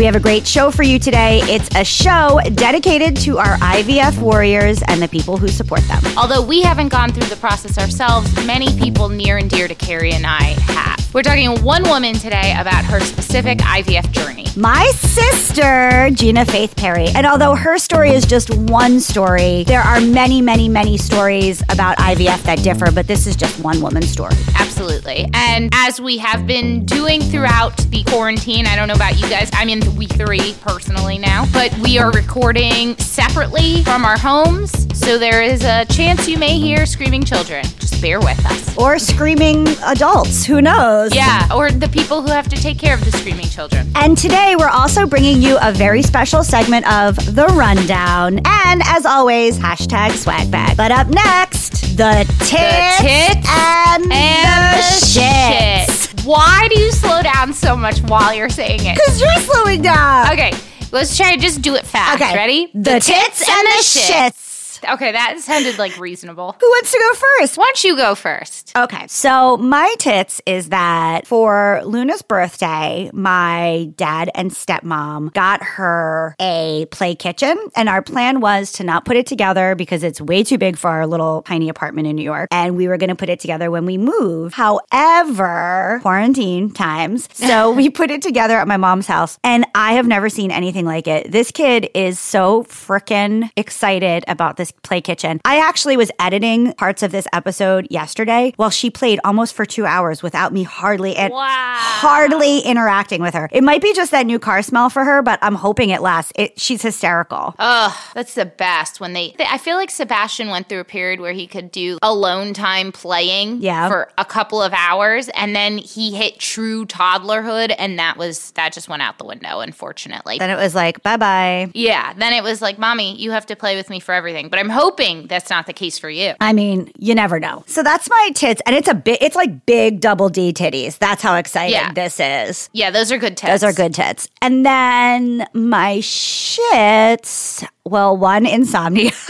We have a great show for you today. It's a show dedicated to our IVF warriors and the people who support them. Although we haven't gone through the process ourselves, many people near and dear to Keri and I have. We're talking one woman today about her specific IVF journey. My sister, Gina Faith Perry. And although her story is just one story, there are many, many, many stories about IVF that differ, but this is just one woman's story. Absolutely. And as we have been doing throughout the quarantine, I don't know about you guys, I'm in week three personally now, but we are recording separately from our homes. So there is a chance you may hear screaming children. Just bear with us. Or screaming adults, who knows? Yeah, or the people who have to take care of the screaming children. And today we're also bringing you a very special segment of The Rundown. And as always, hashtag swag bag. But up next, the tits, The tits and, and the, the shits. shit. Why do you slow down so much while you're saying it? Because you're slowing down. Okay, let's try to just do it fast. Okay. Ready? The, tits, and the shits. Okay, that sounded like reasonable. Who wants to go first? Why don't you go first? Okay, so my tits is that for Luna's birthday, my dad and stepmom got her a play kitchen, and our plan was to not put it together because it's way too big for our little tiny apartment in New York, and we were going to put it together when we move. However, quarantine times, so we put it together at my mom's house, and I have never seen anything like it. This kid is so freaking excited about this play kitchen. I actually was editing parts of this episode yesterday while she played almost for two hours without me hardly and Wow. hardly interacting with her. It might be just that new car smell for her, but I'm hoping it lasts. It, she's hysterical. Ugh, that's the best when they. I feel like Sebastian went through a period where he could do alone time playing Yeah. for a couple of hours, and then he hit true toddlerhood, and that was that just went out the window, unfortunately. Then it was like, bye bye. yeah, then it was like, "Mommy, you have to play with me for everything." But I'm hoping that's not the case for you. I mean, you never know. So that's my tits, and it's a bit. It's like big double D titties. That's how excited Yeah. this is. Yeah, those are good tits. Those are good tits. And then my shits. Well, one insomnia.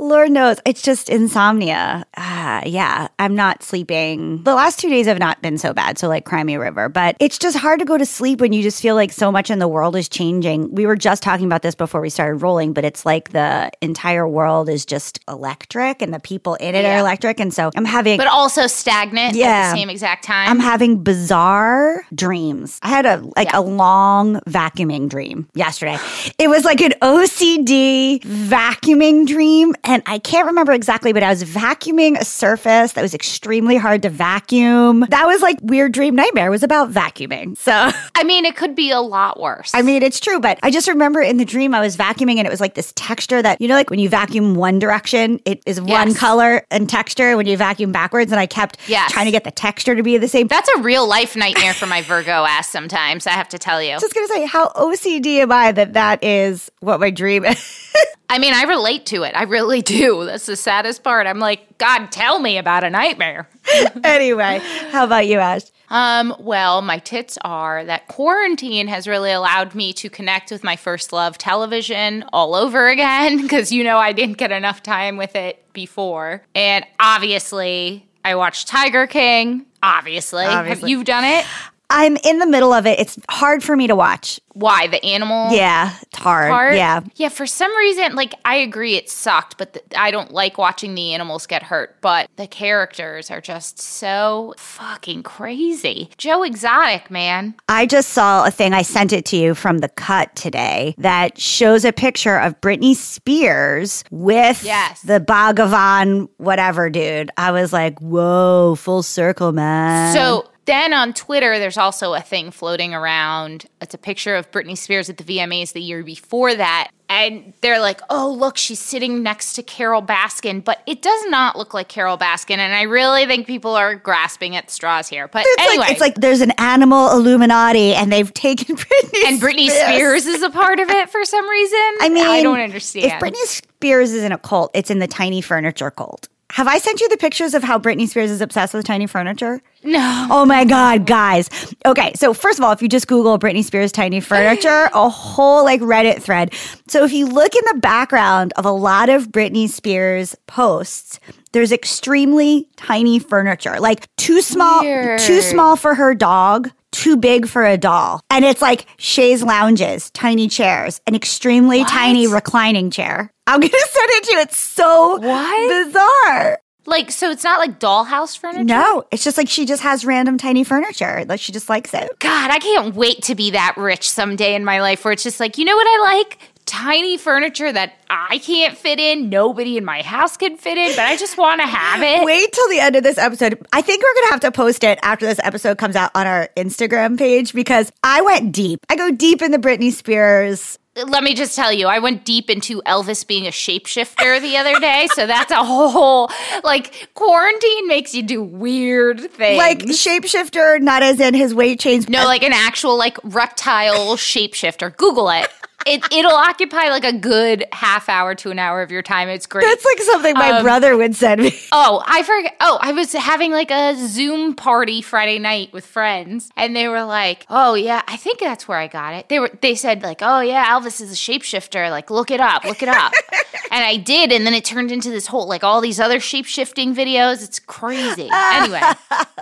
Lord knows, it's just insomnia. Ah, yeah, I'm not sleeping. The last two days have not been so bad. So, like Crimea River, but it's just hard to go to sleep when you just feel like so much in the world is changing. We were just talking about this before we started rolling, but it's like the entire world is just electric and the people in it are electric. And so I'm having. but also stagnant at Yeah. the same exact time. I'm having bizarre dreams. I had a like Yeah. a long vacuuming dream yesterday. It was like an OCD vacuuming dream and I can't remember exactly but I was vacuuming a surface that was extremely hard to vacuum. That was like weird dream nightmare. It was about vacuuming. So I mean, it could be a lot worse. I mean, it's true, but I just remember in the dream I was vacuuming and it was like this texture that, you know, like when you vacuum one direction, it is one Yes. color and texture. When you vacuum backwards, and I kept Yes. trying to get the texture to be the same. That's a real life nightmare for my Virgo ass sometimes, I have to tell you. I just gonna say how OCD am I that that is what my dream is. I mean, I relate to it. I really do. That's the saddest part. I'm like, God, tell me about a nightmare. anyway, how about you, Ash? Um, well, my tits are that quarantine has really allowed me to connect with my first love television all over again because you know I didn't get enough time with it before. And obviously, I watched Tiger King. Obviously. Have Obviously. you done it? I'm in the middle of it. It's hard for me to watch. Why? The animal Yeah, it's hard. part? Yeah. Yeah, for some reason, like, I agree it sucked, but th- I don't like watching the animals get hurt. But the characters are just so fucking crazy. Joe Exotic, man. I just saw a thing. I sent it to you from the cut today that shows a picture of Britney Spears with Yes. the Bhagavan whatever dude. I was like, whoa, full circle, man. So then on Twitter, there's also a thing floating around. It's a picture of Britney Spears at the VMAs the year before that. And they're like, oh, look, she's sitting next to Carole Baskin. But it does not look like Carole Baskin. And I really think people are grasping at straws here. But it's anyway. like it's like there's an animal Illuminati and they've taken Britney and Britney Spears is a part of it for some reason. I mean, I don't understand. If Britney Spears is in a cult, it's in the tiny furniture cult. Have I sent you the pictures of how Britney Spears is obsessed with tiny furniture? No. Oh my God, guys. Okay, so first of all, if you just Google Britney Spears tiny furniture, a whole like Reddit thread. So if you look in the background of a lot of Britney Spears posts, there's extremely tiny furniture, like too small, Weird. too small for her dog. Too big for a doll. And it's like chaise lounges, tiny chairs, an extremely What? tiny reclining chair. I'm going to send it to you. It's so What? bizarre. Like, so it's not like dollhouse furniture? No, it's just like she just has random tiny furniture. Like she just likes it. God, I can't wait to be that rich someday in my life where it's just like, you know what I like? Tiny furniture that I can't fit in, nobody in my house can fit in, but I just want to have it. Wait till the end of this episode. I think we're going to have to post it after this episode comes out on our Instagram page because I went deep. I go deep in the Britney Spears. Let me just tell you, I went deep into Elvis being a shapeshifter the other day, so that's a whole like quarantine makes you do weird things. Like shapeshifter, not as in his weight change. no, like an actual like reptile shapeshifter. Google it. It it'll occupy like a good half hour to an hour of your time. It's great. That's like something my Um, brother would send me. Oh, I forgot. Oh, I was having like a Zoom party Friday night with friends, and they were like, "Oh yeah, I think that's where I got it." They were. They said like, "Oh yeah, Elvis is a shapeshifter. Like, look it up, look it up." and I did, and then it turned into this whole like all these other shape shifting videos. It's crazy. anyway,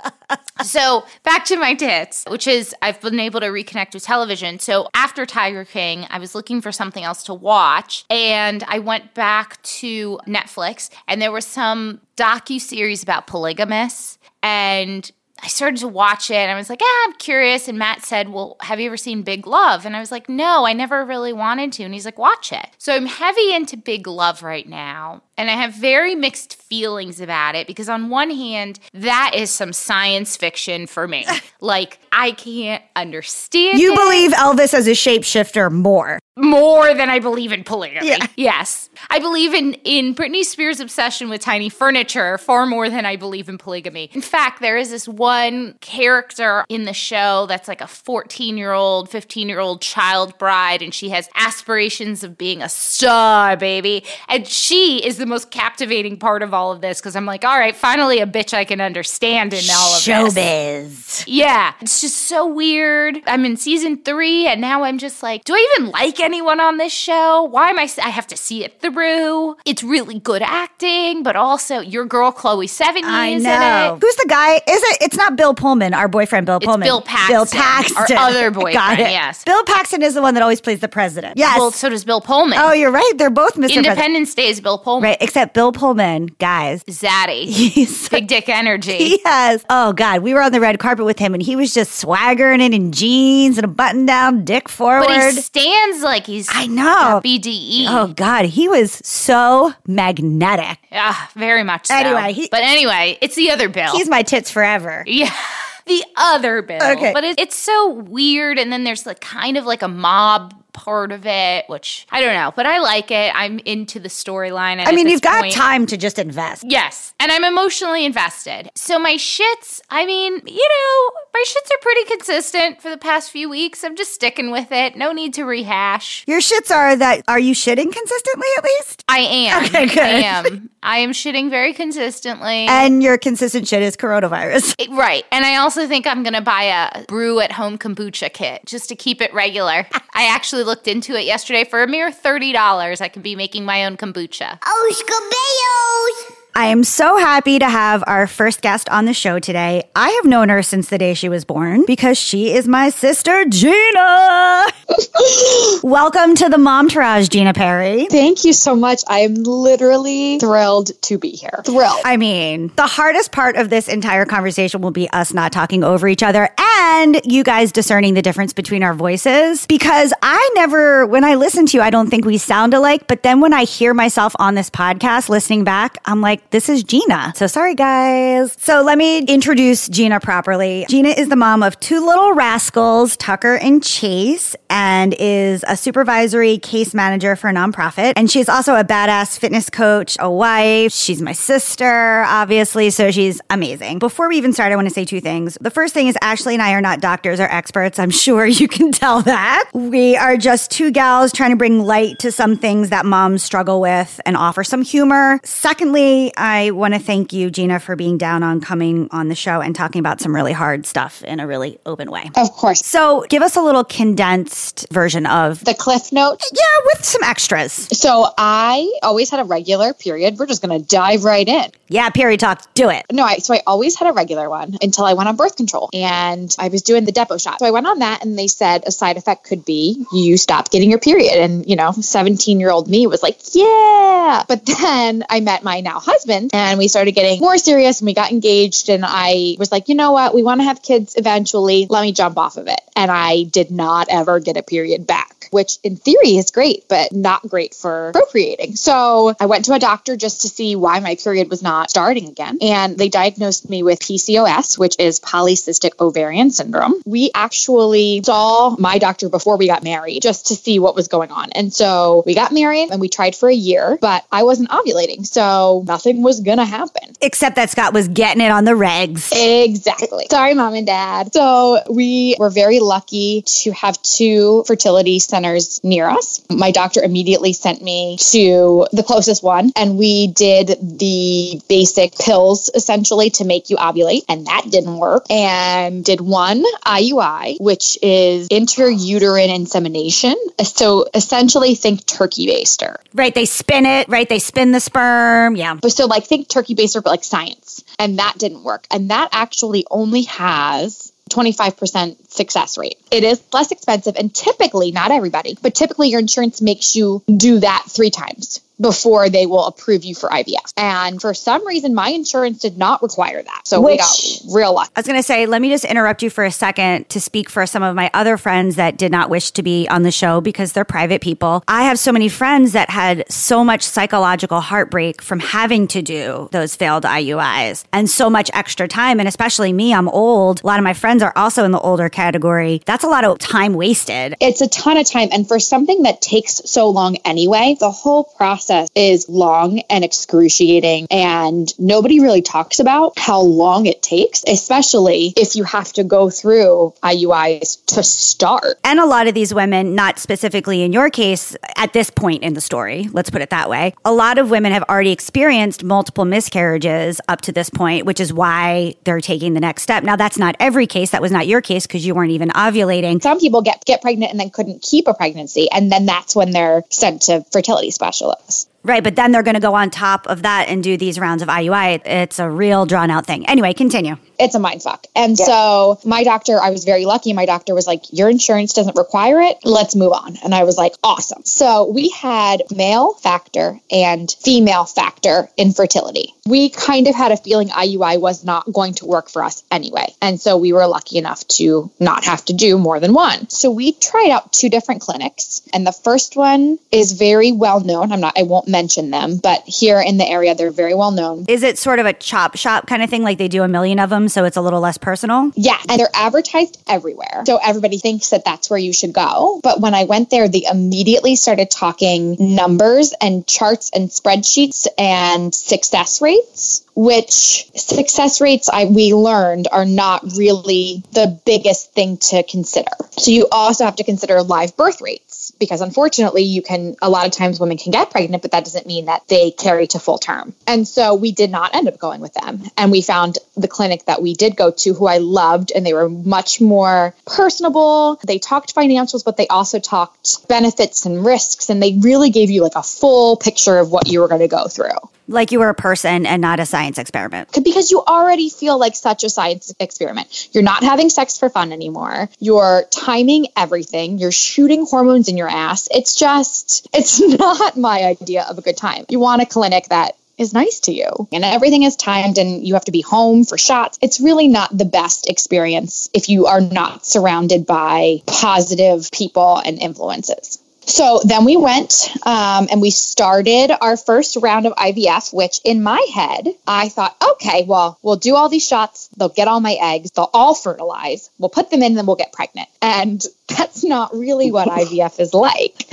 so back to my tits, which is I've been able to reconnect with television. So after Tiger King, I was looking for something else to watch, and I went back to Netflix, and there was some docu series about polygamists, and I started to watch it and I was like, ah, I'm curious. And Matt said, Well, have you ever seen Big Love? And I was like, No, I never really wanted to. And he's like, Watch it. So I'm heavy into Big Love right now. And I have very mixed feelings about it because, on one hand, that is some science fiction for me. like, I can't understand You it believe Elvis as a shapeshifter more. more than I believe in polygamy. Yeah. Yes. I believe in, in Britney Spears' obsession with tiny furniture far more than I believe in polygamy. In fact, there is this one character in the show that's like a 14 year old, 15 year old child bride, and she has aspirations of being a star, baby. And she is the most captivating part of all of this because I'm like, all right, finally a bitch I can understand in all of this. Showbiz. Yeah, it's just so weird. I'm in season three, and now I'm just like, do I even like anyone on this show? Why am I? I have to see it through. It's really good acting, but also your girl Chloe Sevigny I is know. in it. Who's the guy? Is it? It's not Bill Pullman, our boyfriend Bill It's Pullman. Bill Paxton, Bill Paxton. our other Got boyfriend, it. yes. Bill Paxton is the one that always plays the president. Yes. Well, so does Bill Pullman. oh, you're right. They're both Mr. President. Independence Day is Bill Pullman. Right, except Bill Pullman, guys. Zaddy. He's Big dick energy. He has. Oh God, we were on the red carpet with him, and he was just swaggering it in jeans and a button-down, dick forward. But he stands like he's I know. BDE. Oh God, he was so magnetic. Yeah, very much so. Anyway, he- but anyway, it's the other Bill. He's my tits forever. Yeah. The other bill. Okay. But it, it's so weird. And then there's like kind of like a mob part of it, which I don't know, but I like it. I'm into the storyline. I mean, you've got time to just invest. Yes. And I'm emotionally invested. So my shits, I mean, you know, my shits are pretty consistent for the past few weeks. I'm just sticking with it. No need to rehash. Your shits are that. Are you shitting consistently at least? I am. Okay, good. I am. I am shitting very consistently. And your consistent shit is coronavirus. It- Right. And I also think I'm going to buy a brew at home kombucha kit just to keep it regular. I actually looked into it yesterday for a mere $30. I can be making my own kombucha. Oh, Scabeos! I am so happy to have our first guest on the show today. I have known her since the day she was born because she is my sister, Gina. Welcome to the Momtourage, Gina Perry. Thank you so much. I am literally thrilled to be here. Thrilled. I mean, the hardest part of this entire conversation will be us not talking over each other and you guys discerning the difference between our voices. Because I never, when I listen to you, I don't think we sound alike. But then when I hear myself on this podcast listening back, I'm like, this is Gina. So sorry, guys. So let me introduce Gina properly. Gina is the mom of two little rascals, Tucker and Chase, and is a supervisory case manager for a nonprofit. And she's also a badass fitness coach, a wife. She's my sister, obviously. So she's amazing. Before we even start, I want to say two things. The first thing is Ashley and I are not doctors or experts. I'm sure you can tell that. We are just two gals trying to bring light to some things that moms struggle with and offer some humor. Secondly, I want to thank you, Gina, for being down on coming on the show and talking about some really hard stuff in a really open way. Of course. So, give us a little condensed version of The Cliff Notes. yeah, with some extras. So I always had a regular period. We're just going to dive right in. Yeah, period talk. Do it. No, I, so I always had a regular one until I went on birth control and I was doing the Depo shot. So I went on that and they said a side effect could be you stop getting your period. And, you know, 17 year old me was like, yeah. But then I met my now husband and we started getting more serious and we got engaged. And I was like, you know what? We want to have kids eventually. Let me jump off of it. And I did not ever get a period back which in theory is great, but not great for procreating. So I went to a doctor just to see why my period was not starting again. And they diagnosed me with PCOS, which is polycystic ovarian syndrome. We actually saw my doctor before we got married just to see what was going on. And so we got married and we tried for a year, but I wasn't ovulating. So nothing was going to happen. Except that Scott was getting it on the regs. Exactly. Sorry, mom and dad. So we were very lucky to have two fertility centers near us. My doctor immediately sent me to the closest one, and we did the basic pills essentially to make you ovulate, and that didn't work. And did one IUI, which is intrauterine insemination. So essentially, think turkey baster. Right, they spin it, right? They spin the sperm. Yeah. But so like think turkey baster, but like science. And that didn't work. And that actually only has 25% success rate. It is less expensive and typically, not everybody, but typically your insurance makes you do that three times before they will approve you for IVF. And for some reason, my insurance did not require that. So we got real lucky. I was going to say, let me just interrupt you for a second to speak for some of my other friends that did not wish to be on the show because they're private people. I have so many friends that had so much psychological heartbreak from having to do those failed IUIs and so much extra time. And especially me, I'm old. A lot of my friends are also in the older category. That's a lot of time wasted. It's a ton of time. And for something that takes so long anyway, the whole process is long and excruciating. And nobody really talks about how long it takes, especially if you have to go through IUIs to start. And a lot of these women, not specifically in your case at this point in the story, let's put it that way, a lot of women have already experienced multiple miscarriages up to this point, which is why they're taking the next step. Now, that's not every case. That was not your case because you weren't even ovulating. Some people get, get pregnant and then couldn't keep a pregnancy. And then that's when they're sent to fertility specialists. Right. But then they're going to go on top of that and do these rounds of IUI. It's a real drawn out thing. Anyway, continue. it's a mind fuck. And so my doctor, I was very lucky. My doctor was like, Your insurance doesn't require it. Let's move on. And I was like, Awesome. So we had male factor and female factor infertility. We kind of had a feeling IUI was not going to work for us anyway. And so we were lucky enough to not have to do more than one. So we tried out two different clinics. And the first one is very well known. I'm not, I won't mention them, but here in the area, they're very well known. Is it sort of a chop shop kind of thing? Like they do a million of them, so it's a little less personal? Yeah, and they're advertised everywhere. So everybody thinks that that's where you should go. But when I went there, they immediately started talking numbers and charts and spreadsheets and success rates, which success rates I we learned are not really the biggest thing to consider. So you also have to consider live birth rates because unfortunately you can a lot of times women can get pregnant but that doesn't mean that they carry to full term. And so we did not end up going with them. And we found the clinic that we did go to who i loved and they were much more personable. They talked financials but they also talked benefits and risks and they really gave you like a full picture of what you were going to go through Like you were a person and not a science experiment. because you already feel like such a science experiment. You're not having sex for fun anymore. You're timing everything. You're shooting hormones in your ass. It's just, it's not my idea of a good time. You want a clinic that is nice to you and everything is timed and you have to be home for shots. It's really not the best experience if you are not surrounded by positive people and influences. So then we went um, and we started our first round of IVF, which in my head, I thought, okay, well, we'll do all these shots. They'll get all my eggs. They'll all fertilize. We'll put them in, then we'll get pregnant. And that's not really what IVF is like.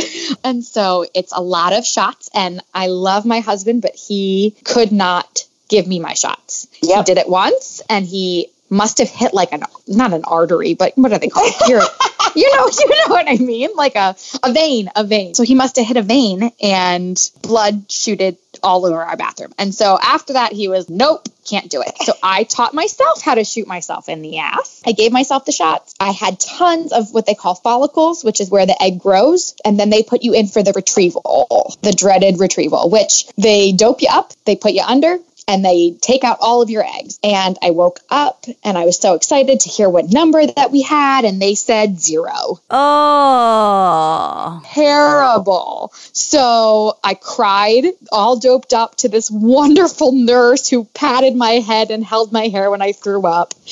And so it's a lot of shots. And I love my husband, but he could not give me my shots. He did it once and he must have hit like an not an artery, but what are they called? You know, you know what I mean, like a a vein, a vein. So he must have hit a vein, and blood shooted all over our bathroom. And so after that, he was, nope, can't do it. So I taught myself how to shoot myself in the ass. I gave myself the shots. I had tons of what they call follicles, which is where the egg grows. And then they put you in for the retrieval, the dreaded retrieval, which they dope you up, they put you under, and they take out all of your eggs. And I woke up and I was so excited to hear what number that we had, and they said zero. Oh. Terrible. So I cried, all doped up to this wonderful nurse who patted my head and held my hair when I threw up.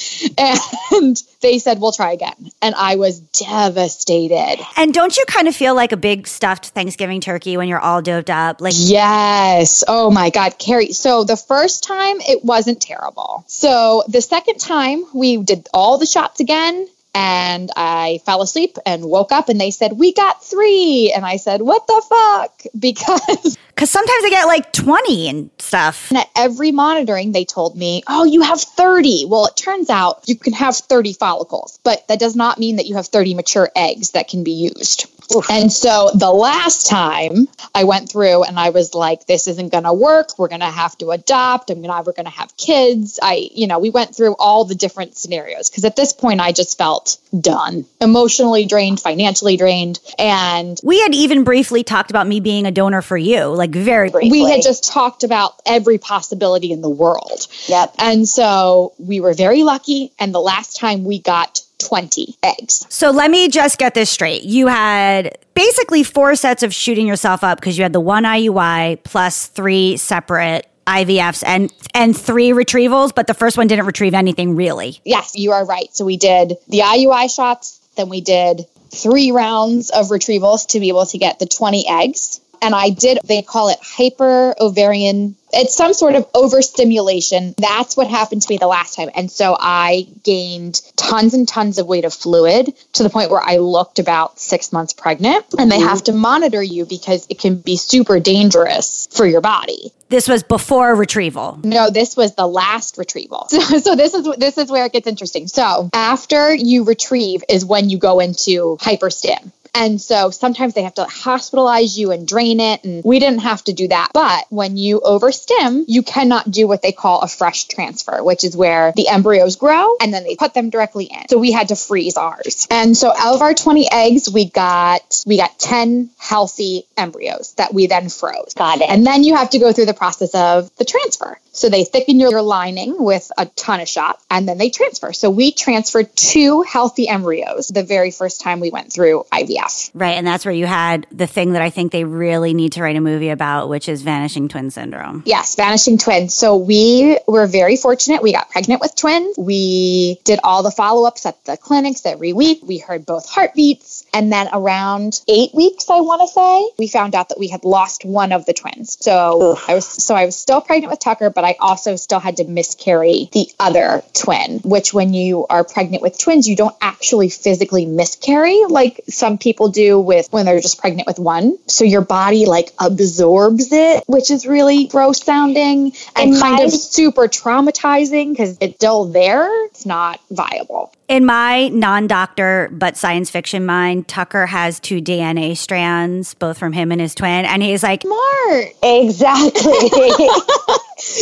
And they said, We'll try again. And I was devastated. And don't you kind of feel like a big stuffed Thanksgiving turkey when you're all doped up? Like, Yes. Oh my God, Keri. So the first time it wasn't terrible. So the second time we did all the shots again. And I fell asleep and woke up, and they said, We got three. And I said, What the fuck? Because because sometimes I get like 20 and stuff. And at every monitoring, they told me, Oh, you have 30. Well, it turns out you can have 30 follicles, but that does not mean that you have 30 mature eggs that can be used. And so the last time I went through and I was like, this isn't going to work. We're going to have to adopt. I'm never going to have kids. I, you know, we went through all the different scenarios because at this point I just felt done, emotionally drained, financially drained. And We had even briefly talked about me being a donor for you, like very briefly. we had just talked about every possibility in the world. Yep. And so we were very lucky. And the last time we got 20 eggs. So let me just get this straight. You had basically four sets of shooting yourself up because you had the one IUI plus three separate IVFs and and three retrievals, but the first one didn't retrieve anything really. Yes, you are right. So we did the IUI shots, then we did three rounds of retrievals to be able to get the 20 eggs. And I did, they call it hyper ovarian. It's some sort of overstimulation. That's what happened to me the last time. And so I gained tons and tons of weight of fluid to the point where I looked about six months pregnant. And they mm-hmm. have to monitor you because it can be super dangerous for your body. This was before retrieval. No, this was the last retrieval. So, so this is this is where it gets interesting. So after you retrieve is when you go into hyperstim. And so sometimes they have to hospitalize you and drain it. And we didn't have to do that. But when you overstim, you cannot do what they call a fresh transfer, which is where the embryos grow and then they put them directly in. So we had to freeze ours. And so out of our 20 eggs, we got we got 10 healthy embryos that we then froze. Got it. And then you have to go through the process of the transfer. So they thicken your, your lining with a ton of shot and then they transfer. So we transferred two healthy embryos the very first time we went through IVF. Right. And that's where you had the thing that I think they really need to write a movie about, which is vanishing twin syndrome. Yes, vanishing twins. So we were very fortunate. We got pregnant with twins. We did all the follow ups at the clinics every week. We heard both heartbeats. And then around eight weeks, I want to say, we found out that we had lost one of the twins. So I was so I was still pregnant with Tucker, but I also still had to miscarry the other twin. Which, when you are pregnant with twins, you don't actually physically miscarry like some people do with when they're just pregnant with one. So your body like absorbs it, which is really gross sounding and In kind of super traumatizing because it's still there. It's not viable. In my non doctor but science fiction mind, Tucker has two DNA strands, both from him and his twin. And he's like, Smart. Exactly.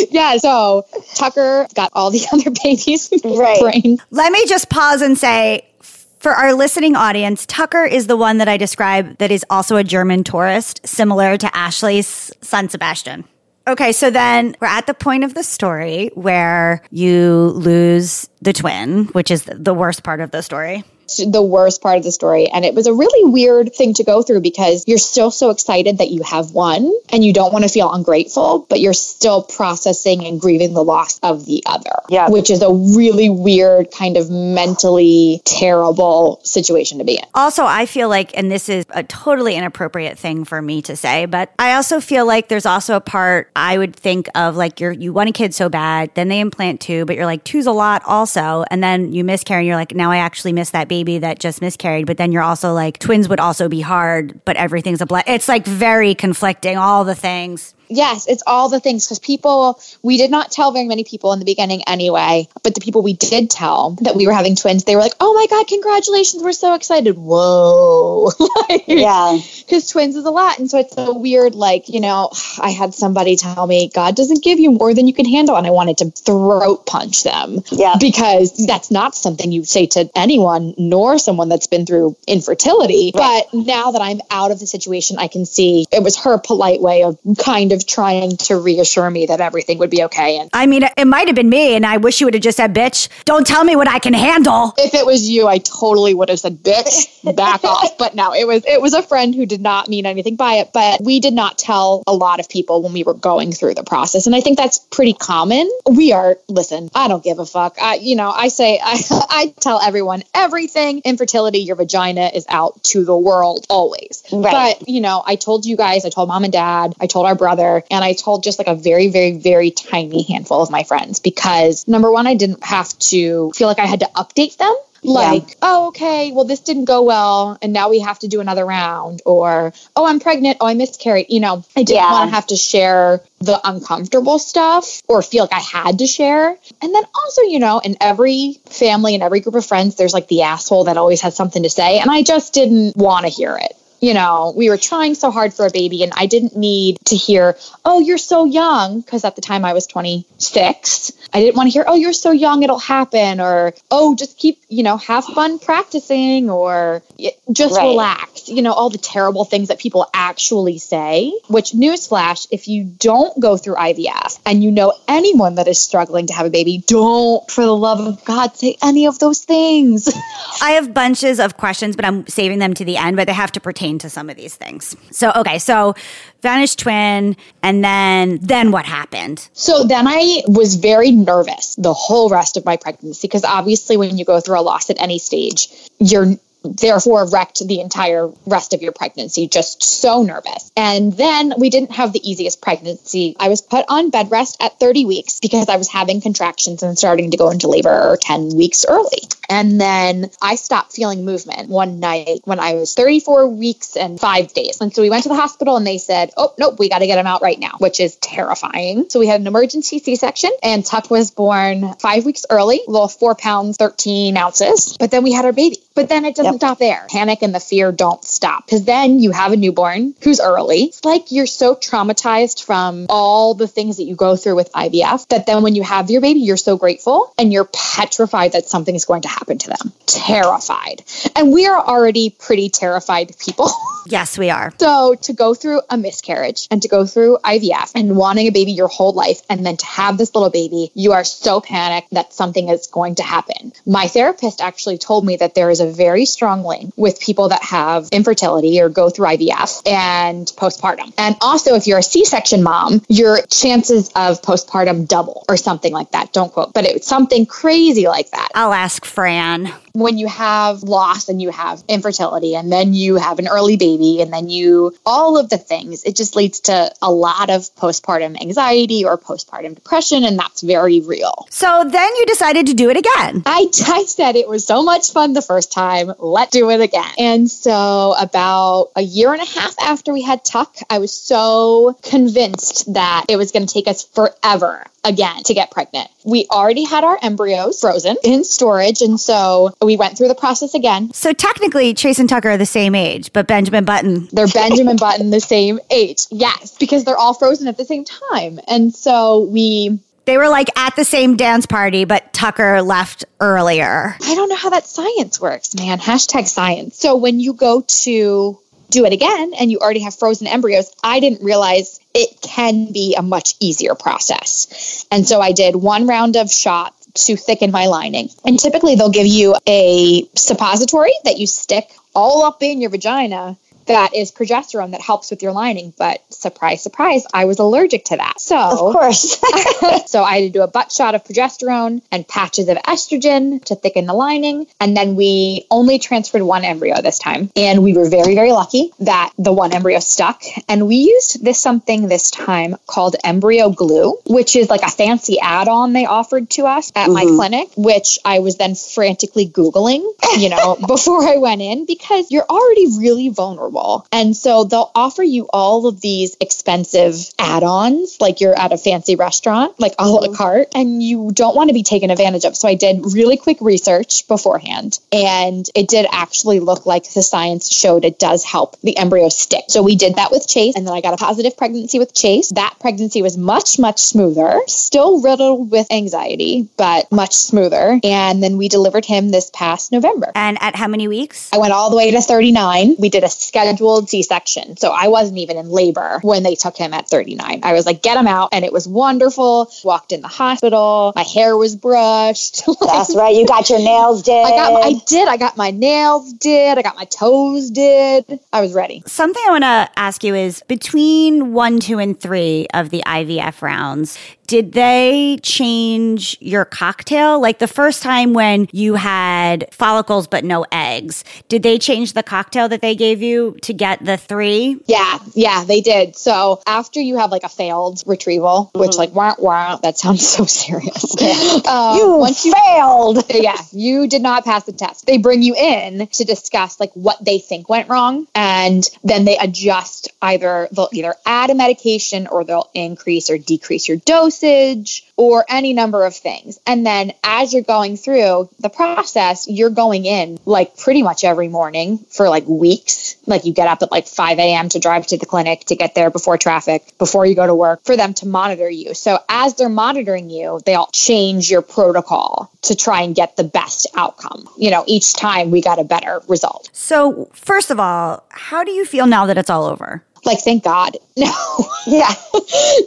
Yeah. So Tucker got all the other babies. Right. Brain. let me just pause and say, for our listening audience, Tucker is the one that I describe that is also a German tourist, similar to Ashley's son Sebastian. Okay, so then we're at the point of the story where you lose the twin, which is the worst part of the story. The worst part of the story. And it was a really weird thing to go through because you're still so excited that you have one and you don't want to feel ungrateful, but you're still processing and grieving the loss of the other. Yeah. Which is a really weird, kind of mentally terrible situation to be in. Also, I feel like, and this is a totally inappropriate thing for me to say, but I also feel like there's also a part I would think of like you're, you want a kid so bad, then they implant two, but you're like, two's a lot also. And then you miscarry and you're like, now I actually miss that baby that just miscarried. But then you're also like, twins would also be hard, but everything's a blessing. It's like very conflicting, all the things. Yes, it's all the things because people, we did not tell very many people in the beginning anyway, but the people we did tell that we were having twins, they were like, oh my God, congratulations. We're so excited. Whoa. Like, Yeah. because twins is a lot. And so it's so weird. Like, you know, I had somebody tell me, God doesn't give you more than you can handle. And I wanted to throat punch them Yeah. because that's not something you say to anyone, nor someone that's been through infertility. But now that I'm out of the situation, I can see it was her polite way of kind of trying to reassure me that everything would be okay. And I mean, it might have been me, and I wish you would have just said, bitch, don't tell me what I can handle. if it was you, I totally would have said, "Bitch, back off." But no, it was it was a friend who did not mean anything by it. But we did not tell a lot of people when we were going through the process, and I think that's pretty common. We are listen. I don't give a fuck. I you know I say I I tell everyone everything. Infertility, your vagina is out to the world always. Right. But you know, I told you guys, I told mom and dad, I told our brother, and I told just like a very very very tiny handful of my friends because number one, I didn't have to feel like I had to update them like, oh, okay, well, this didn't go well, and now we have to do another round, or oh, I'm pregnant, oh, I miscarried. You know, I didn't Yeah. want to have to share the uncomfortable stuff or feel like I had to share. And then also, you know, in every family and every group of friends, there's like the asshole that always has something to say, and I just didn't want to hear it. You know, we were trying so hard for a baby, and I didn't need to hear, oh, you're so young, because at the time I was 26. I didn't want to hear, oh, you're so young, it'll happen, or oh, just keep, you know, have fun practicing, or just Right. relax. You know, all the terrible things that people actually say, which, newsflash, if you don't go through IVF and you know anyone that is struggling to have a baby, don't, for the love of God, say any of those things. I have bunches of questions, but I'm saving them to the end, but they have to pertain to some of these things. So, okay, so vanished twin, and then then what happened? So then I was very nervous the whole rest of my pregnancy because obviously when you go through a loss at any stage, you're therefore wrecked the entire rest of your pregnancy just so nervous and then we didn't have the easiest pregnancy i was put on bed rest at 30 weeks because i was having contractions and starting to go into labor 10 weeks early and then i stopped feeling movement one night when i was 34 weeks and five days. And so we went to the hospital and they said oh nope we got to get him out right now which is terrifying. So we had an emergency c-section and tuck was born five weeks early little four pounds 13 ounces. But then we had our baby. But then it doesn't stop there. Panic and the fear don't stop. Because then you have a newborn who's early. It's like you're so traumatized from all the things that you go through with IVF that then when you have your baby, you're so grateful and you're petrified that something is going to happen to them. Terrified. And we are already pretty terrified people. Yes, we are. So to go through a miscarriage and to go through IVF and wanting a baby your whole life and then to have this little baby, you are so panicked that something is going to happen. My therapist actually told me that there is a very strong link with people that have infertility or go through IVF and postpartum. And also if you're a C-section mom, your chances of postpartum double or something like that. Don't quote, but it's something crazy like that I'll ask Fran. when you have loss and you have infertility and then you have an early baby and then you all of the things it just leads to a lot of postpartum anxiety or postpartum depression and that's very real So then you decided to do it again. I, I said it was so much fun the first time let's do it again and so about a year and a half after we had tuck i was so convinced that it was going to take us forever again to get pregnant we already had our embryos frozen in storage and so we went through the process again So technically, Chase and Tucker are the same age, but Benjamin Button. they're Benjamin Button the same age. Yes, because they're all frozen at the same time. And so we They were like at the same dance party, but Tucker left earlier. I don't know how that science works, man. Hashtag science. So when you go to do it again and you already have frozen embryos, I didn't realize it can be a much easier process. And so I did one round of shots to thicken my lining. And typically they'll give you a suppository that you stick all up in your vagina that is progesterone that helps with your lining. But surprise, surprise, I was allergic to that. So Of course. so I had to do a butt shot of progesterone and patches of estrogen to thicken the lining. And then we only transferred one embryo this time. And we were very, very lucky that the one embryo stuck. And we used this something this time called embryo glue, which is like a fancy add on they offered to us at my mm-hmm. clinic, which I was then frantically Googling, you know, before I went in because you're already really vulnerable affordable. And so they'll offer you all of these expensive add ons, like you're at a fancy restaurant, like a la mm-hmm. carte, and you don't want to be taken advantage of. So I did really quick research beforehand, and it did actually look like the science showed it does help the embryo stick. So we did that with Chase, and then I got a positive pregnancy with Chase. That pregnancy was much, much smoother, still riddled with anxiety, but much smoother. And then we delivered him this past November. And at how many weeks? I went all the way to 39. We did a scheduled C section. So I wasn't even in labor when they took him at 39. I was like, get him out. And it was wonderful. Walked in the hospital. My hair was brushed. That's right. You got your nails did. I got, I did. I got my nails did. I got my toes did. I was ready. Something I want to ask you is between one, two, and three of the IVF rounds, did they change your cocktail? Like the first time when you had follicles but no eggs, did they change the cocktail that they gave you to get the three? Yeah, yeah, they did. So after you have like a failed retrieval, which like wah, that sounds so serious. Um, you once you failed. yeah, you did not pass the test. They bring you in to discuss like what they think went wrong, and then they adjust either they'll either add a medication or they'll increase or decrease your dosage or any number of things. And then as you're going through the process, you're going in like pretty much every morning for like weeks. Like you get up at like 5 a.m. to drive to the clinic to get there before traffic, before you go to work, for them to monitor you. So as they're monitoring you, they'll change your protocol to try and get the best outcome. You know, each time we got a better result. So, first of all, how do you feel now that it's all over? Like thank god. No. Yeah.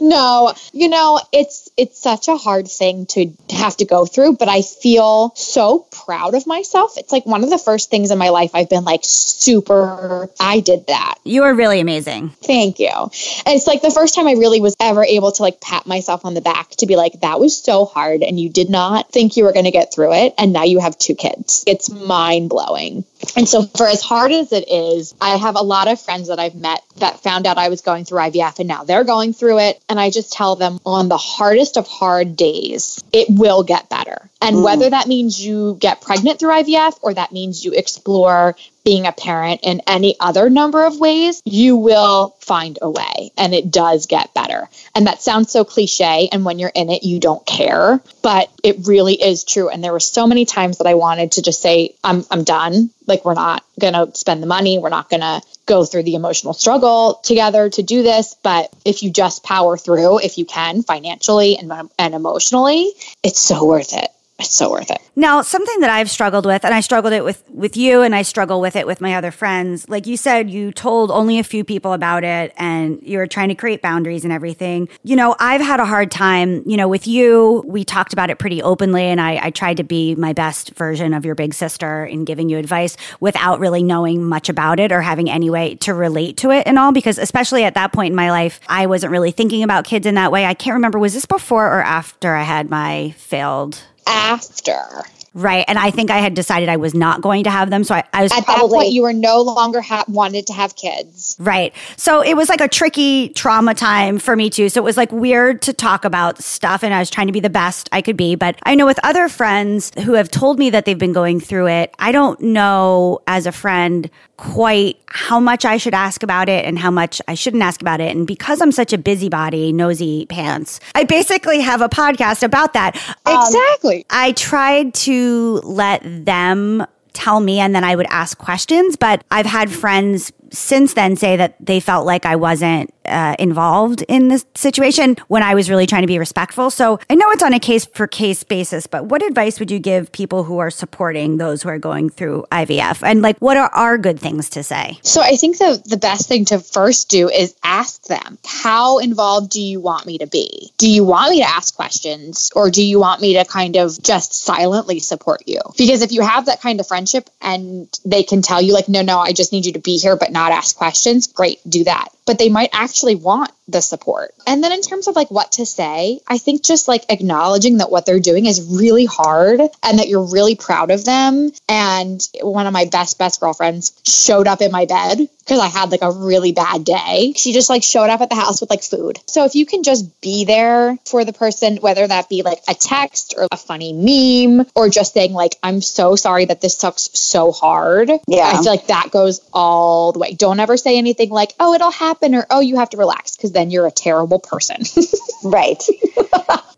no. You know it's it's such a hard thing to have to go through but i feel so proud of myself. It's like one of the first things in my life i've been like super i did that. You are really amazing. thank you. And it's like the first time i really was ever able to like pat myself on the back to be like that was so hard and you did not think you were going to get through it and now you have two kids. It's mind blowing and so for as hard as it is i have a lot of friends that i've met that found out i was going through ivf and now they're going through it. And i just tell them on the hardest of hard days it will get better. And mm. whether that means you get pregnant through ivf or that means you explore being a parent in any other number of ways, you will find a way and it does get better. And that sounds so cliche. And when you're in it, you don't care, but it really is true. And there were so many times that I wanted to just say, I'm, I'm done. Like, we're not going to spend the money. We're not going to go through the emotional struggle together to do this. But if you just power through, if you can financially and, and emotionally, it's so worth it. It's so worth it. Now, something that I've struggled with, and I struggled it with with you, and I struggle with it with my other friends. Like you said, you told only a few people about it, and you were trying to create boundaries and everything. You know, I've had a hard time. You know, with you, we talked about it pretty openly, and I, I tried to be my best version of your big sister in giving you advice without really knowing much about it or having any way to relate to it and all. Because especially at that point in my life, I wasn't really thinking about kids in that way. I can't remember was this before or after I had my failed After. Right. And I think I had decided I was not going to have them. So I, I was At that Probably. point, you were no longer ha- wanted to have kids. right. So it was like a tricky trauma time for me too. So it was like weird to talk about stuff. And I was trying to be the best I could be. But I know with other friends who have told me that they've been going through it, I don't know as a friend quite how much I should ask about it and how much I shouldn't ask about it. And because I'm such a busybody, nosy pants, I basically have a podcast about that. Um, exactly. I tried to let them tell me and then I would ask questions, but I've had friends since then say that they felt like I wasn't uh, involved in this situation when I was really trying to be respectful. So I know it's on a case for case basis, but what advice would you give people who are supporting those who are going through IVF? And like, what are our good things to say? So I think the the best thing to first do is ask them, how involved do you want me to be? Do you want me to ask questions or do you want me to kind of just silently support you? Because if you have that kind of friendship and they can tell you like no no, I just need you to be here but not ask questions, great, do that. But they might actually want the support. And then in terms of like what to say, I think just like acknowledging that what they're doing is really hard and that you're really proud of them. And one of my best, best girlfriends showed up in my bed because I had like a really bad day. She just like showed up at the house with like food. So if you can just be there for the person, whether that be like a text or a funny meme or just saying like, I'm so sorry that this sucks so hard. Yeah. I feel like that goes all the way. Don't ever say anything like, oh, it'll happen or oh, you have to relax because then you're a terrible person. Right.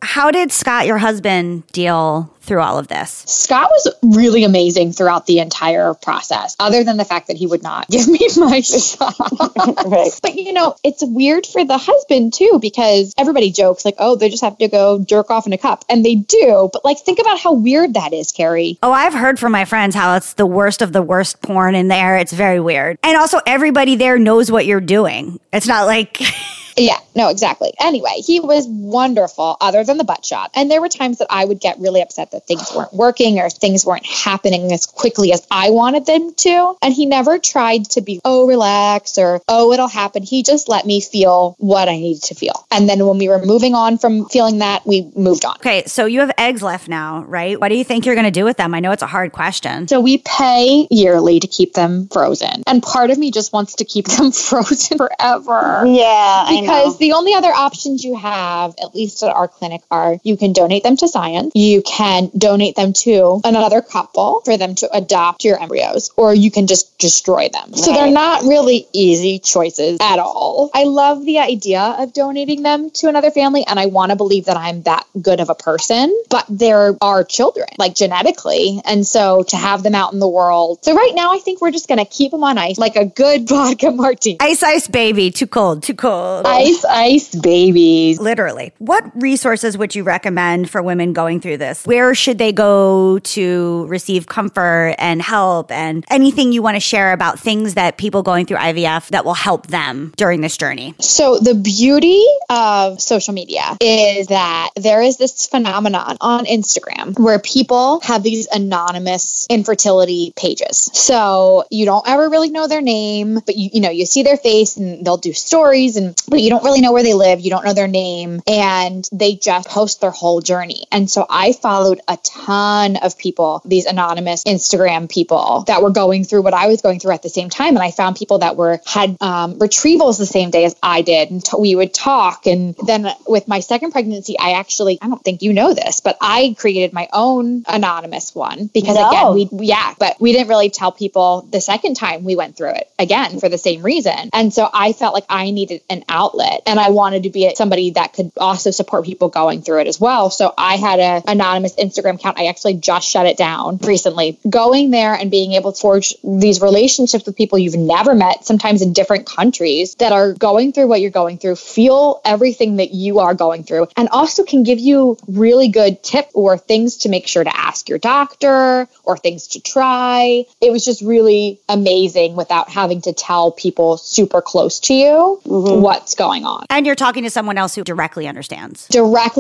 How did Scott, your husband, deal through all of this? Scott was really amazing throughout the entire process, other than the fact that he would not give me my shot. Right. But you know, it's weird for the husband too, because everybody jokes like, oh, they just have to go jerk off in a cup. And they do. But like, think about how weird that is, Keri. Oh, I've heard from my friends how it's the worst of the worst porn in there. It's very weird. And also, everybody there knows what you're doing. It's not like. Yeah, no, exactly. Anyway, he was wonderful, other than the butt shot. And there were times that I would get really upset that things weren't working or things weren't happening as quickly as I wanted them to. And he never tried to be, oh, relax or, oh, it'll happen. He just let me feel what I needed to feel. And then when we were moving on from feeling that, we moved on. Okay, so you have eggs left now, right? What do you think you're going to do with them? I know it's a hard question. So we pay yearly to keep them frozen. And part of me just wants to keep them frozen forever. Yeah, I know. Because the only other options you have, at least at our clinic, are you can donate them to science, you can donate them to another couple for them to adopt your embryos, or you can just destroy them. So they're not really easy choices at all. I love the idea of donating them to another family, and I want to believe that I'm that good of a person, but there are children, like genetically. And so to have them out in the world. So right now, I think we're just going to keep them on ice like a good vodka martini. Ice, ice, baby. Too cold, too cold. Ice, ice babies. Literally. What resources would you recommend for women going through this? Where should they go to receive comfort and help and anything you want to share about things that people going through IVF that will help them during this journey? So the beauty of social media is that there is this phenomenon on Instagram where people have these anonymous infertility pages. So you don't ever really know their name, but you you know, you see their face and they'll do stories and but you don't really know where they live, you don't know their name and they just post their whole journey. And so I followed a ton of people, these anonymous Instagram people that were going through what I was going through at the same time and I found people that were had um, retrievals the same day as I did and t- we would talk and then with my second pregnancy I actually I don't think you know this but I created my own anonymous one because No. again we yeah but we didn't really tell people the second time we went through it again for the same reason and so I felt like I needed an outlet and I wanted to be somebody that could also support people going through it as well. So I had a anonymous Instagram account. I actually just shut it down recently. Going there and being able to forge these relationships with people you've never met sometimes in different countries that are going through what you're going through feel everything that you are going through and also can give you really good tips or things to make sure to ask your doctor or things to try. It was just really amazing without having to tell people super close to you mm-hmm. what's going on. And you're talking to someone else who directly understands.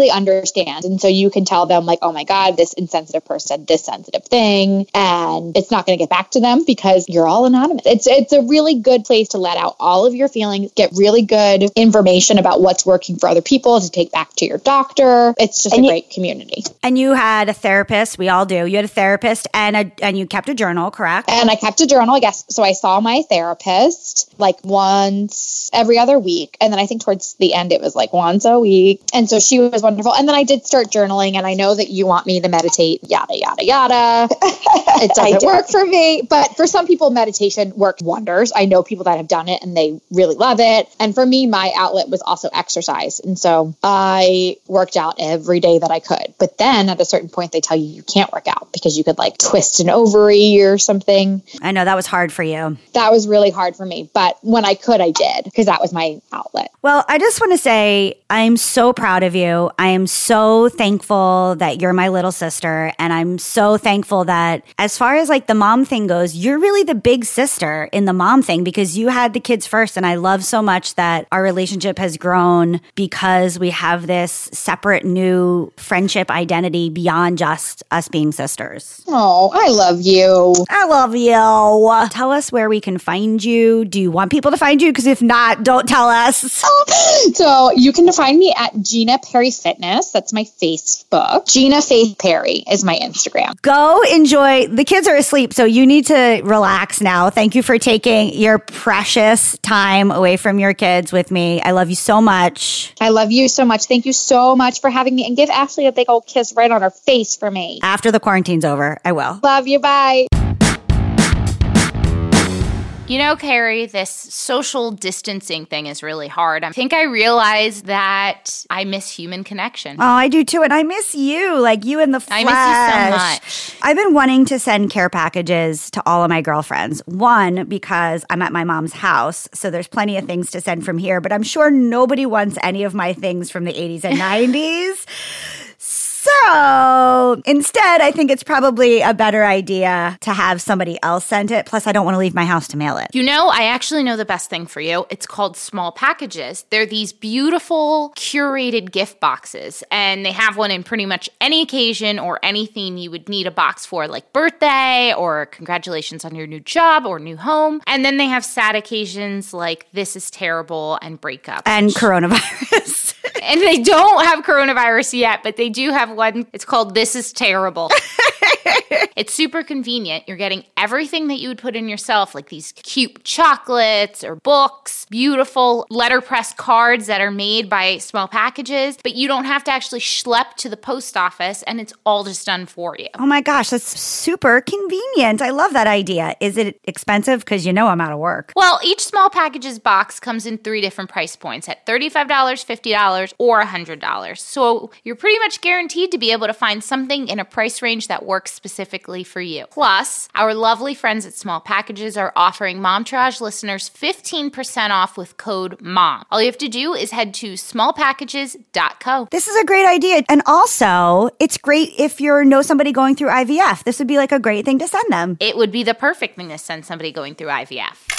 Understand. And so you can tell them, like, oh my God, this insensitive person said this sensitive thing. And it's not going to get back to them because you're all anonymous. It's, it's a really good place to let out all of your feelings, get really good information about what's working for other people to take back to your doctor. It's just And a you- great community. And you had a therapist, we all do. You had a therapist and a, and you kept a journal, correct? And I kept a journal, I guess. So I saw my therapist like once every other week. And then I think towards the end, it was like once a week. And so she was wonderful. And then I did start journaling. And I know that you want me to meditate, yada, yada, yada. It doesn't work for me. But for some people, meditation works wonders. I know people that have done it and they really love it. And for me, my outlet was also exercise. And so I worked out every day that I could. But then at a certain point, they tell you you can't work out because you could like twist an ovary or something I know that was hard for you. that was really hard for me. But when I could, I did because that was my outlet. Well, I just want to say I'm so proud of you. I am so thankful that you're my little sister. And I'm so thankful that, as far as like the mom thing goes, you're really the big sister in the mom thing because you had the kids first. And I love so much that our relationship has grown because we have this separate new friendship identity beyond just us being sisters. Oh, I love you. I love you. Tell us where we can find you. Do you want people to find you? Because if not, don't tell us. so you can find me at Gina Perry Fitness. That's my Facebook. Gina Faith Perry is my Instagram. Go enjoy. The kids are asleep, so you need to relax now. Thank you for taking your precious time away from your kids with me. I love you so much. I love you so much. Thank you so much for having me and give Ashley a big old kiss right on her face for me. After the quarantine's over, I will. Love you. Bye. You know, Keri, this social distancing thing is really hard. I think I realized that I miss human connection. Oh, I do too. And I miss you, like you in the flesh. I miss you so much. I've been wanting to send care packages to all of my girlfriends. One, because I'm at my mom's house, so there's plenty of things to send from here, but I'm sure nobody wants any of my things from the 80s and 90s. So instead, I think it's probably a better idea to have somebody else send it. Plus, I don't want to leave my house to mail it. You know, I actually know the best thing for you. It's called small packages. They're these beautiful, curated gift boxes, and they have one in pretty much any occasion or anything you would need a box for, like birthday or congratulations on your new job or new home. And then they have sad occasions like this is terrible and breakup. And coronavirus. and they don't have coronavirus yet, but they do have one. It's called This is Terrible. it's super convenient. You're getting everything that you would put in yourself, like these cute chocolates or books, beautiful letterpress cards that are made by small packages, but you don't have to actually schlep to the post office and it's all just done for you. Oh my gosh, that's super convenient. I love that idea. Is it expensive? Because you know I'm out of work. Well, each small packages box comes in three different price points at $35, $50, or $100. So you're pretty much guaranteed to be able to find something in a price range that works specifically for you. Plus, our lovely friends at Small Packages are offering Momtourage listeners 15% off with code MOM. All you have to do is head to smallpackages.co. This is a great idea. And also, it's great if you know somebody going through IVF. This would be like a great thing to send them. It would be the perfect thing to send somebody going through IVF.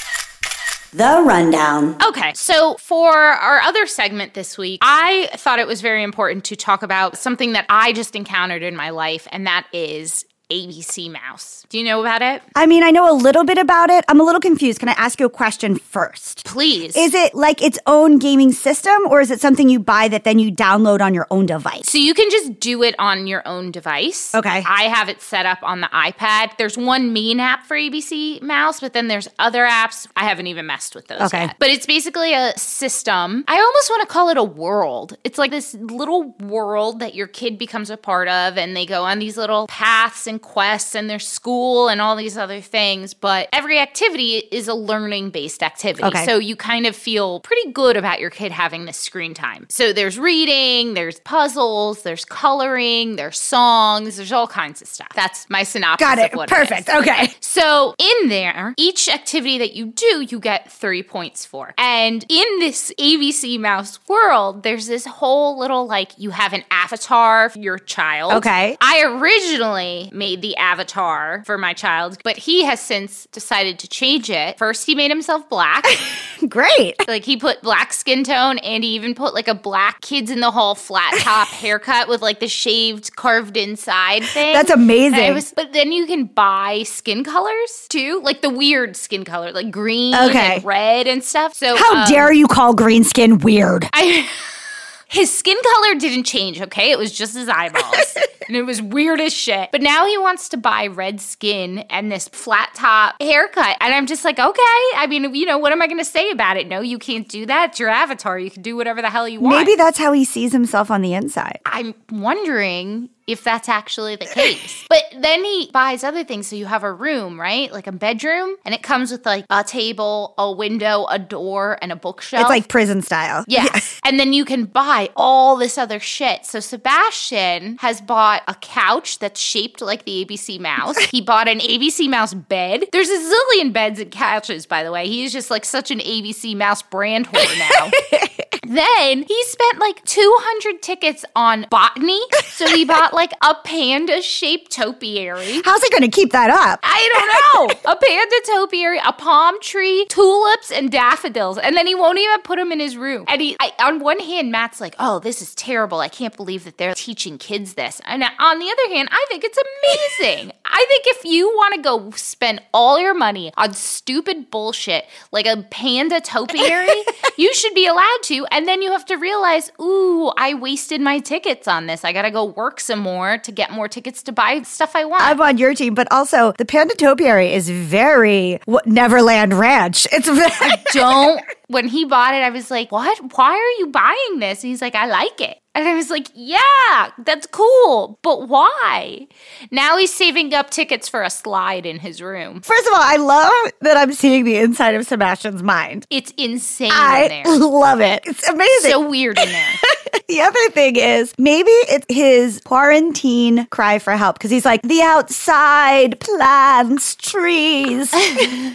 The rundown. Okay, so for our other segment this week, I thought it was very important to talk about something that I just encountered in my life, and that is ABC Mouse. Do you know about it? I mean, I know a little bit about it. I'm a little confused. Can I ask you a question first? Please. Is it like its own gaming system or is it something you buy that then you download on your own device? So you can just do it on your own device. Okay. I have it set up on the iPad. There's one main app for ABC Mouse, but then there's other apps. I haven't even messed with those Okay. yet. But it's basically a system. I almost want to call it a world. It's like this little world that your kid becomes a part of, and they go on these little paths and quests and their school and all these other things. But every activity is a learning based activity. Okay. So you kind of feel pretty good about your kid having this screen time. So there's reading, there's puzzles, there's coloring, there's songs, there's all kinds of stuff. That's my synopsis. Got it. Perfect. It. Okay. So in there, each activity that you do, you get three points for. And in this ABC Mouse world, there's this whole little like you have an avatar for your child. Okay. I originally made the avatar for my child, but he has since decided to change it. First, he made himself black. Great. like he put black skin tone and he even put like a black kids in the hall flat top haircut with like the shaved carved inside thing. That's amazing. Was, but then you can buy skin colors too, like the weird skin color, like green Okay. and red and stuff. So How um, dare you call green skin weird? I his skin color didn't change, okay? It was just his eyeballs. And it was weird as shit. But now he wants to buy red skin and this flat top haircut. And I'm just like, okay. I mean, you know, what am I going to say about it? No, you can't do that. It's your avatar. You can do whatever the hell you want. Maybe that's how he sees himself on the inside. I'm wondering if that's actually the case. but then he buys other things. So you have a room, right? Like a bedroom, and it comes with like a table, a window, a door, and a bookshelf. It's like prison style. Yes. And then you can buy all this other shit. So Sebastian has bought a couch that's shaped like the ABC mouse. he bought an ABC mouse bed. There's a zillion beds and couches, by the way. He is just like such an ABC mouse brand whore now. then he spent like 200 tickets on botany. So he bought like a panda shaped topiary. How's he going to keep that up? I don't know. a panda topiary, a palm tree, tulips, and daffodils. And then he won't even put them in his room. And he, I, on one hand, Matt's like, oh, this is terrible. I can't believe that they're teaching kids this. And on the other hand, I think it's amazing. I think if you want to go spend all your money on stupid bullshit like a panda topiary, You should be allowed to. And then you have to realize, ooh, I wasted my tickets on this. I got to go work some more to get more tickets to buy stuff I want. I'm on your team, but also the Panda Topiary is very Neverland Ranch. It's very. Don't. When he bought it, I was like, what? Why are you buying this? And he's like, I like it. And I was like, yeah, that's cool. But why? Now he's saving up tickets for a slide in his room. First of all, I love that I'm seeing the inside of Sebastian's mind. It's insane in I there. love it. It's amazing. So weird in there. the other thing is maybe it's his quarantine cry for help because he's like the outside plants, trees. I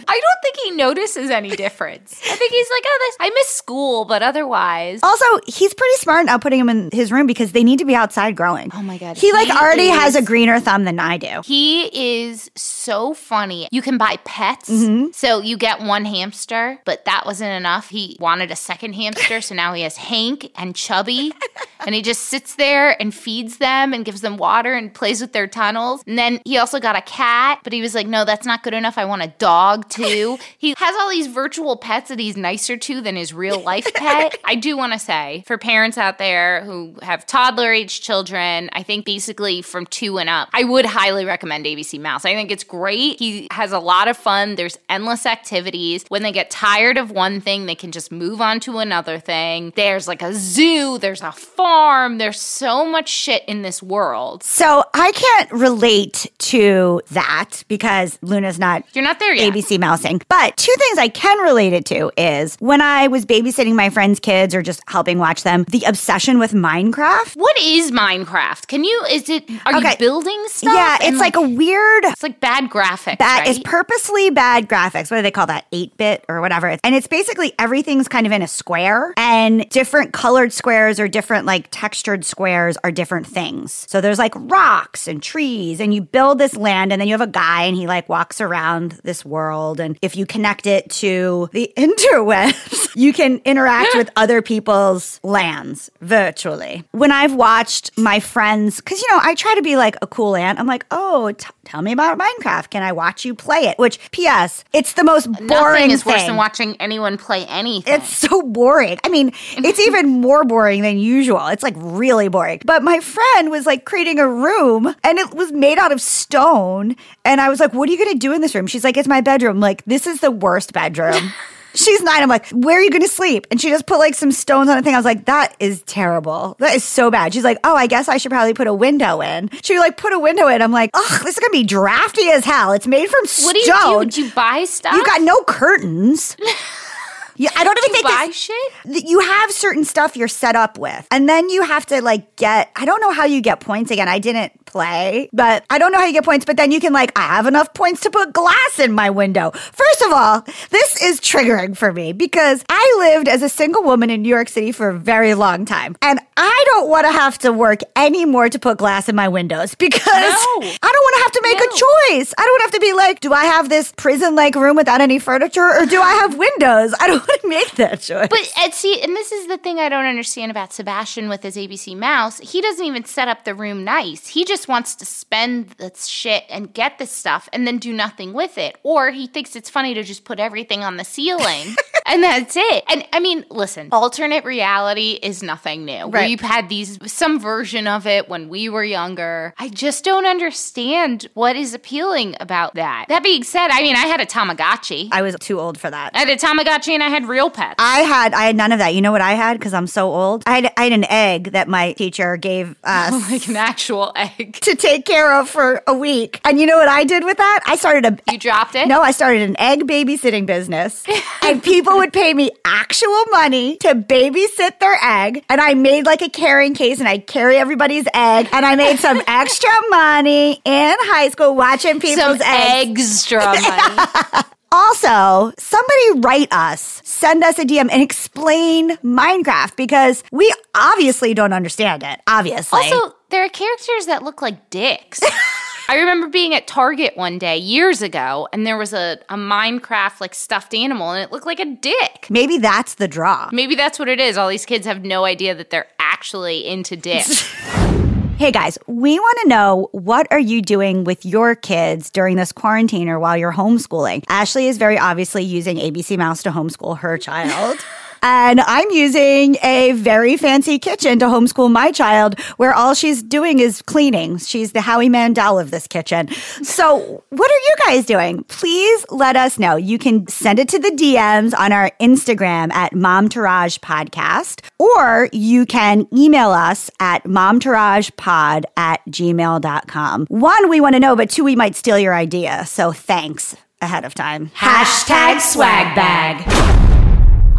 don't think he notices any difference. I think he's like, oh, this, I miss school, but otherwise. also, he's pretty smart now putting him in his room because they need to be outside growing. Oh my God. He like He already has a greener thumb than I do. He is so funny. You can buy pets. Mm-hmm. So you get one hamster, but that wasn't enough. He wanted a second hamster. So now he has Hank and Chubby. and he just sits there and feeds them and gives them water and plays with their tunnels. And then he also got a cat, but he was like, no, that's not good enough. I want a dog too. he has all these virtual pets that he's nicer to than his real life pet. I do want to say for parents out there who have toddler age children, I think basically from two and up, I would highly recommend ABC Mouse. I think it's great. He has a lot of fun. There's endless activities. When they get tired of one thing, they can just move on to another thing. There's like a zoo, there's a farm, there's so much shit in this world. So I can't relate to that because Luna's not You're not there yet. ABC mousing. But two things I can relate it to is when I was babysitting my friends' kids or just helping watch them, the obsession with Minecraft. What is Minecraft? Can you, is it, are Okay. you building stuff? Yeah, it's like, a weird it's like bad graphics. That right? is purposely bad graphics. What do they call that? 8 bit or whatever. And it's basically everything's kind of in a square, and different colored squares or different like textured squares are different things. So there's like rocks and trees, and you build this land, and then you have a guy, and he like walks around this world. And if you connect it to the interwebs, you can interact with other people's lands virtually. When I've watched my friends, because you know, I try to be like a cool aunt, I'm like, oh, t- tell me about Minecraft. Can I watch you play it? Which, P.S., it's the most boring Nothing is worse than watching anyone play anything. It's so boring. I mean, it's even more boring than usual. It's like really boring. But my friend was like creating a room and it was made out of stone. And I was like, what are you going to do in this room? She's like, it's my bedroom. Like, this is the worst bedroom. She's nine. I'm like, where are you going to sleep? And she just put like some stones on a thing. I was like, that is terrible. That is so bad. She's like, oh, I guess I should probably put a window in. She like put a window in. I'm like, oh, this is going to be drafty as hell. It's made from stone. what do you do? Do you buy stuff? You got no curtains. Yeah, I don't even you think buy shit? you have certain stuff you're set up with and then you have to like get i don't know how you get points again i didn't play but i don't know how you get points but then you can like i have enough points to put glass in my window first of all this is triggering for me because i lived as a single woman in new york city for a very long time and i don't want to have to work anymore to put glass in my windows because i don't want to have to make No. a choice i don't have to be like do i have this prison like room without any furniture or do i have windows i don't want to make that choice But and see, and this is the thing I don't understand about Sebastian with his ABC mouse. He doesn't even set up the room nice. He just wants to spend the shit and get the stuff and then do nothing with it. Or he thinks it's funny to just put everything on the ceiling. And that's it. And I mean, listen, alternate reality is nothing new. Right. We've had these some version of it when we were younger. I just don't understand what is appealing about that. That being said, I mean, I had a Tamagotchi. I was too old for that. I had a Tamagotchi and I had real pets. I had I had none of that. You know what I had because I'm so old. I had I had an egg that my teacher gave us like an actual egg. to take care of for a week. And you know what I did with that? I started a You dropped it? no, I started an egg babysitting business, and people would pay me actual money to babysit their egg. And I made like a carrying case, and I'd carry everybody's egg. And I made some extra money in high school watching people's Some eggs. extra money. Also, somebody write us, send us a DM and explain Minecraft because we obviously don't understand it. Obviously. also, there are characters that look like dicks. I remember being at Target one day years ago, and there was a, a Minecraft like stuffed animal, and it looked like a dick. maybe that's the draw. Maybe that's what it is. All these kids have no idea that they're actually into dicks. Hey guys, we want to know what are you doing with your kids during this quarantine or while you're homeschooling? Ashley is very obviously using ABC Mouse to homeschool her child. And I'm using a very fancy kitchen to homeschool my child where all she's doing is cleaning. She's the Howie Mandel of this kitchen. So, what are you guys doing? Please let us know. You can send it to the DMs on our Instagram at Momtourage Podcast, or you can email us at momtouragepod at gmail.com. One, we want to know, but two, we might steal your idea. So thanks ahead of time. Hashtag swag bag.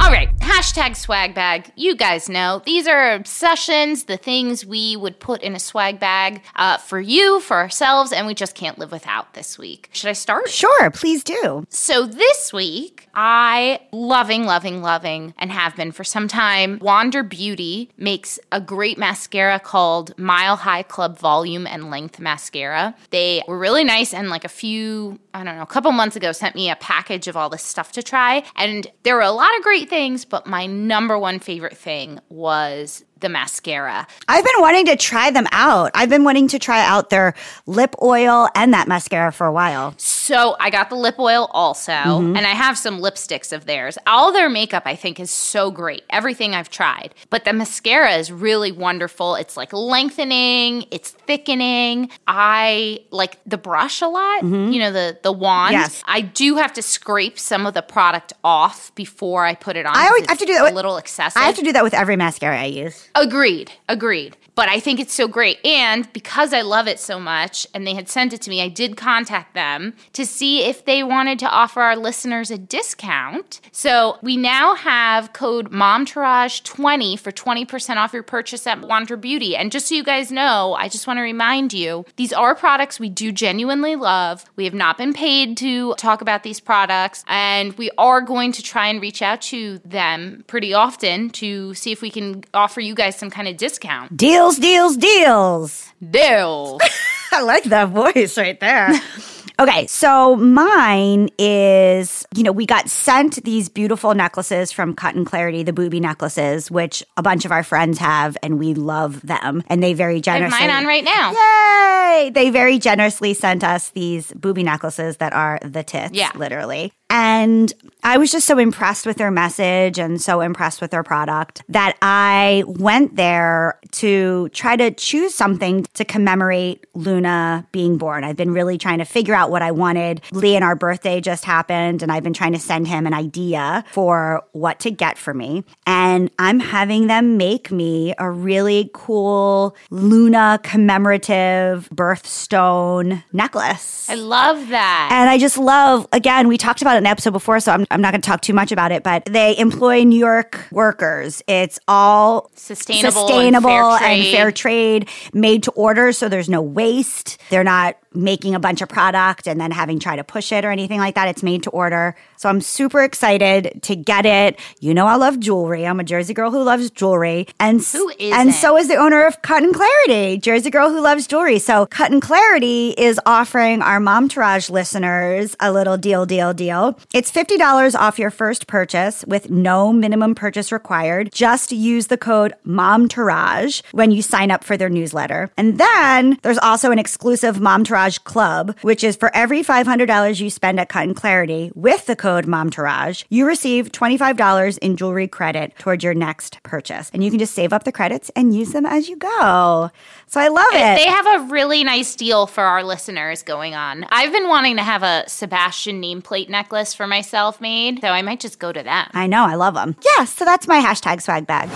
All right, hashtag swag bag. You guys know these are obsessions, the things we would put in a swag bag uh, for you, for ourselves, and we just can't live without this week. Should I start? Sure, please do. So this week, I loving, loving, loving, and have been for some time. Wander Beauty makes a great mascara called Mile High Club Volume and Length Mascara. They were really nice, and like a few, I don't know, a couple months ago, sent me a package of all this stuff to try, and there were a lot of great things, but my number one favorite thing was the mascara. I've been wanting to try them out. I've been wanting to try out their lip oil and that mascara for a while. So I got the lip oil also, mm-hmm. and I have some lipsticks of theirs. All their makeup, I think, is so great. Everything I've tried. But the mascara is really wonderful. It's like lengthening, it's thickening. I like the brush a lot, mm-hmm. you know, the, the wand. Yes. I do have to scrape some of the product off before I put it on. I always have to do that. With, a little excessive. I have to do that with every mascara I use. Agreed. Agreed. But I think it's so great. And because I love it so much and they had sent it to me, I did contact them to see if they wanted to offer our listeners a discount. So we now have code MOMTOURAGE20 for 20% off your purchase at Wander Beauty. And just so you guys know, I just want to remind you these are products we do genuinely love. We have not been paid to talk about these products. And we are going to try and reach out to them pretty often to see if we can offer you guys some kind of discount. Deals, deals, deals. Deal. I like that voice right there. Okay, so mine is, you know, we got sent these beautiful necklaces from Cut and Clarity, the booby necklaces, which a bunch of our friends have, and we love them. And they very generously. Mine on right now. Yay! They very generously sent us these booby necklaces that are the tits, yeah. literally. And I was just so impressed with their message and so impressed with their product that I went there to try to choose something to commemorate Luna being born. I've been really trying to figure out what I wanted. Lee and our birthday just happened, and I've been trying to send him an idea for what to get for me. And I'm having them make me a really cool Luna commemorative birthstone necklace. I love that. And I just love, again, we talked about it in an episode before, so I'm, I'm not going to talk too much about it, but they employ New York workers. It's all sustainable, sustainable and fair, and fair trade, made to order, so there's no waste. They're not making a bunch of product and then having try to push it or anything like that. It's made to order. So I'm super excited to get it. You know I love jewelry. I'm a Jersey girl who loves jewelry. And who is and so is the owner of Cut and Clarity, Jersey girl who loves jewelry. So Cut and Clarity is offering our Momtourage listeners a little deal, deal, deal. It's $50 off your first purchase with no minimum purchase required. Just use the code Momtourage when you sign up for their newsletter. And then there's also an exclusive Momtourage Club, which is for every $500 you spend at Cut and Clarity with the code Momtourage, you receive $25 in jewelry credit towards your next purchase. And you can just save up the credits and use them as you go. So I love it. They have a really nice deal for our listeners going on. I've been wanting to have a Sebastian nameplate necklace for myself made, so I might just go to them. I know, I love them. Yeah, so that's my hashtag swag bag.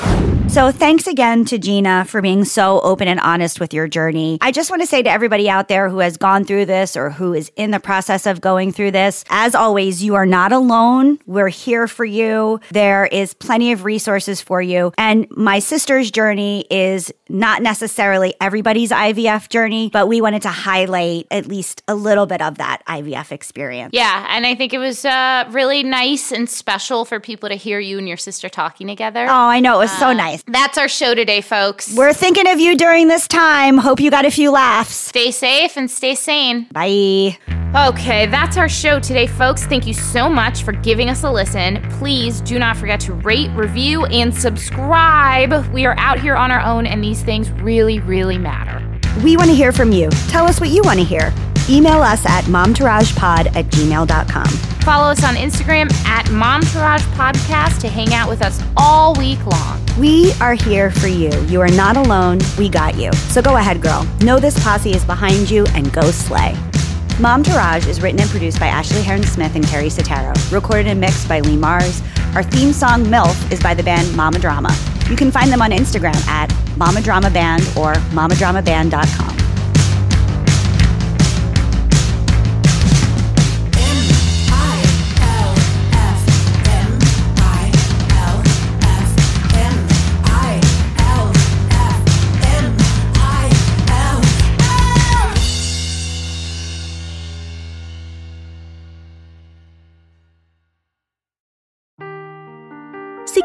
So thanks again to Gina for being so open and honest with your journey. I just want to say to everybody out there who has gone through this or who is in the process of going through this, as always, you are not alone. We're here for you. There is plenty of resources for you. And my sister's journey is not necessarily everybody's IVF journey, but we wanted to highlight at least a little bit of that IVF experience. Yeah, and I think it was uh, really nice and special for people to hear you and your sister talking together. Oh, I know. It was uh, so nice. That's our show today, folks. We're thinking of you during this time. Hope you got a few laughs. Stay safe and stay sane. Bye. Okay, that's our show today, folks. Thank you so much for giving us a listen. Please do not forget to rate, review, and subscribe. We are out here on our own, and these things really, really matter. We want to hear from you. Tell us what you want to hear. Email us at momtouragepod at gmail.com. follow us on Instagram at Momtourage Podcast to hang out with us all week long. We are here for you. You are not alone. We got you. So go ahead, girl. Know this posse is behind you and go slay. Mom Momtourage is written and produced by Ashley Heron Smith and Keri Sotero. Recorded and mixed by Lee Mars. Our theme song, MILF, is by the band Mama Drama. You can find them on Instagram at Mama Drama Band or mamadramaband.com.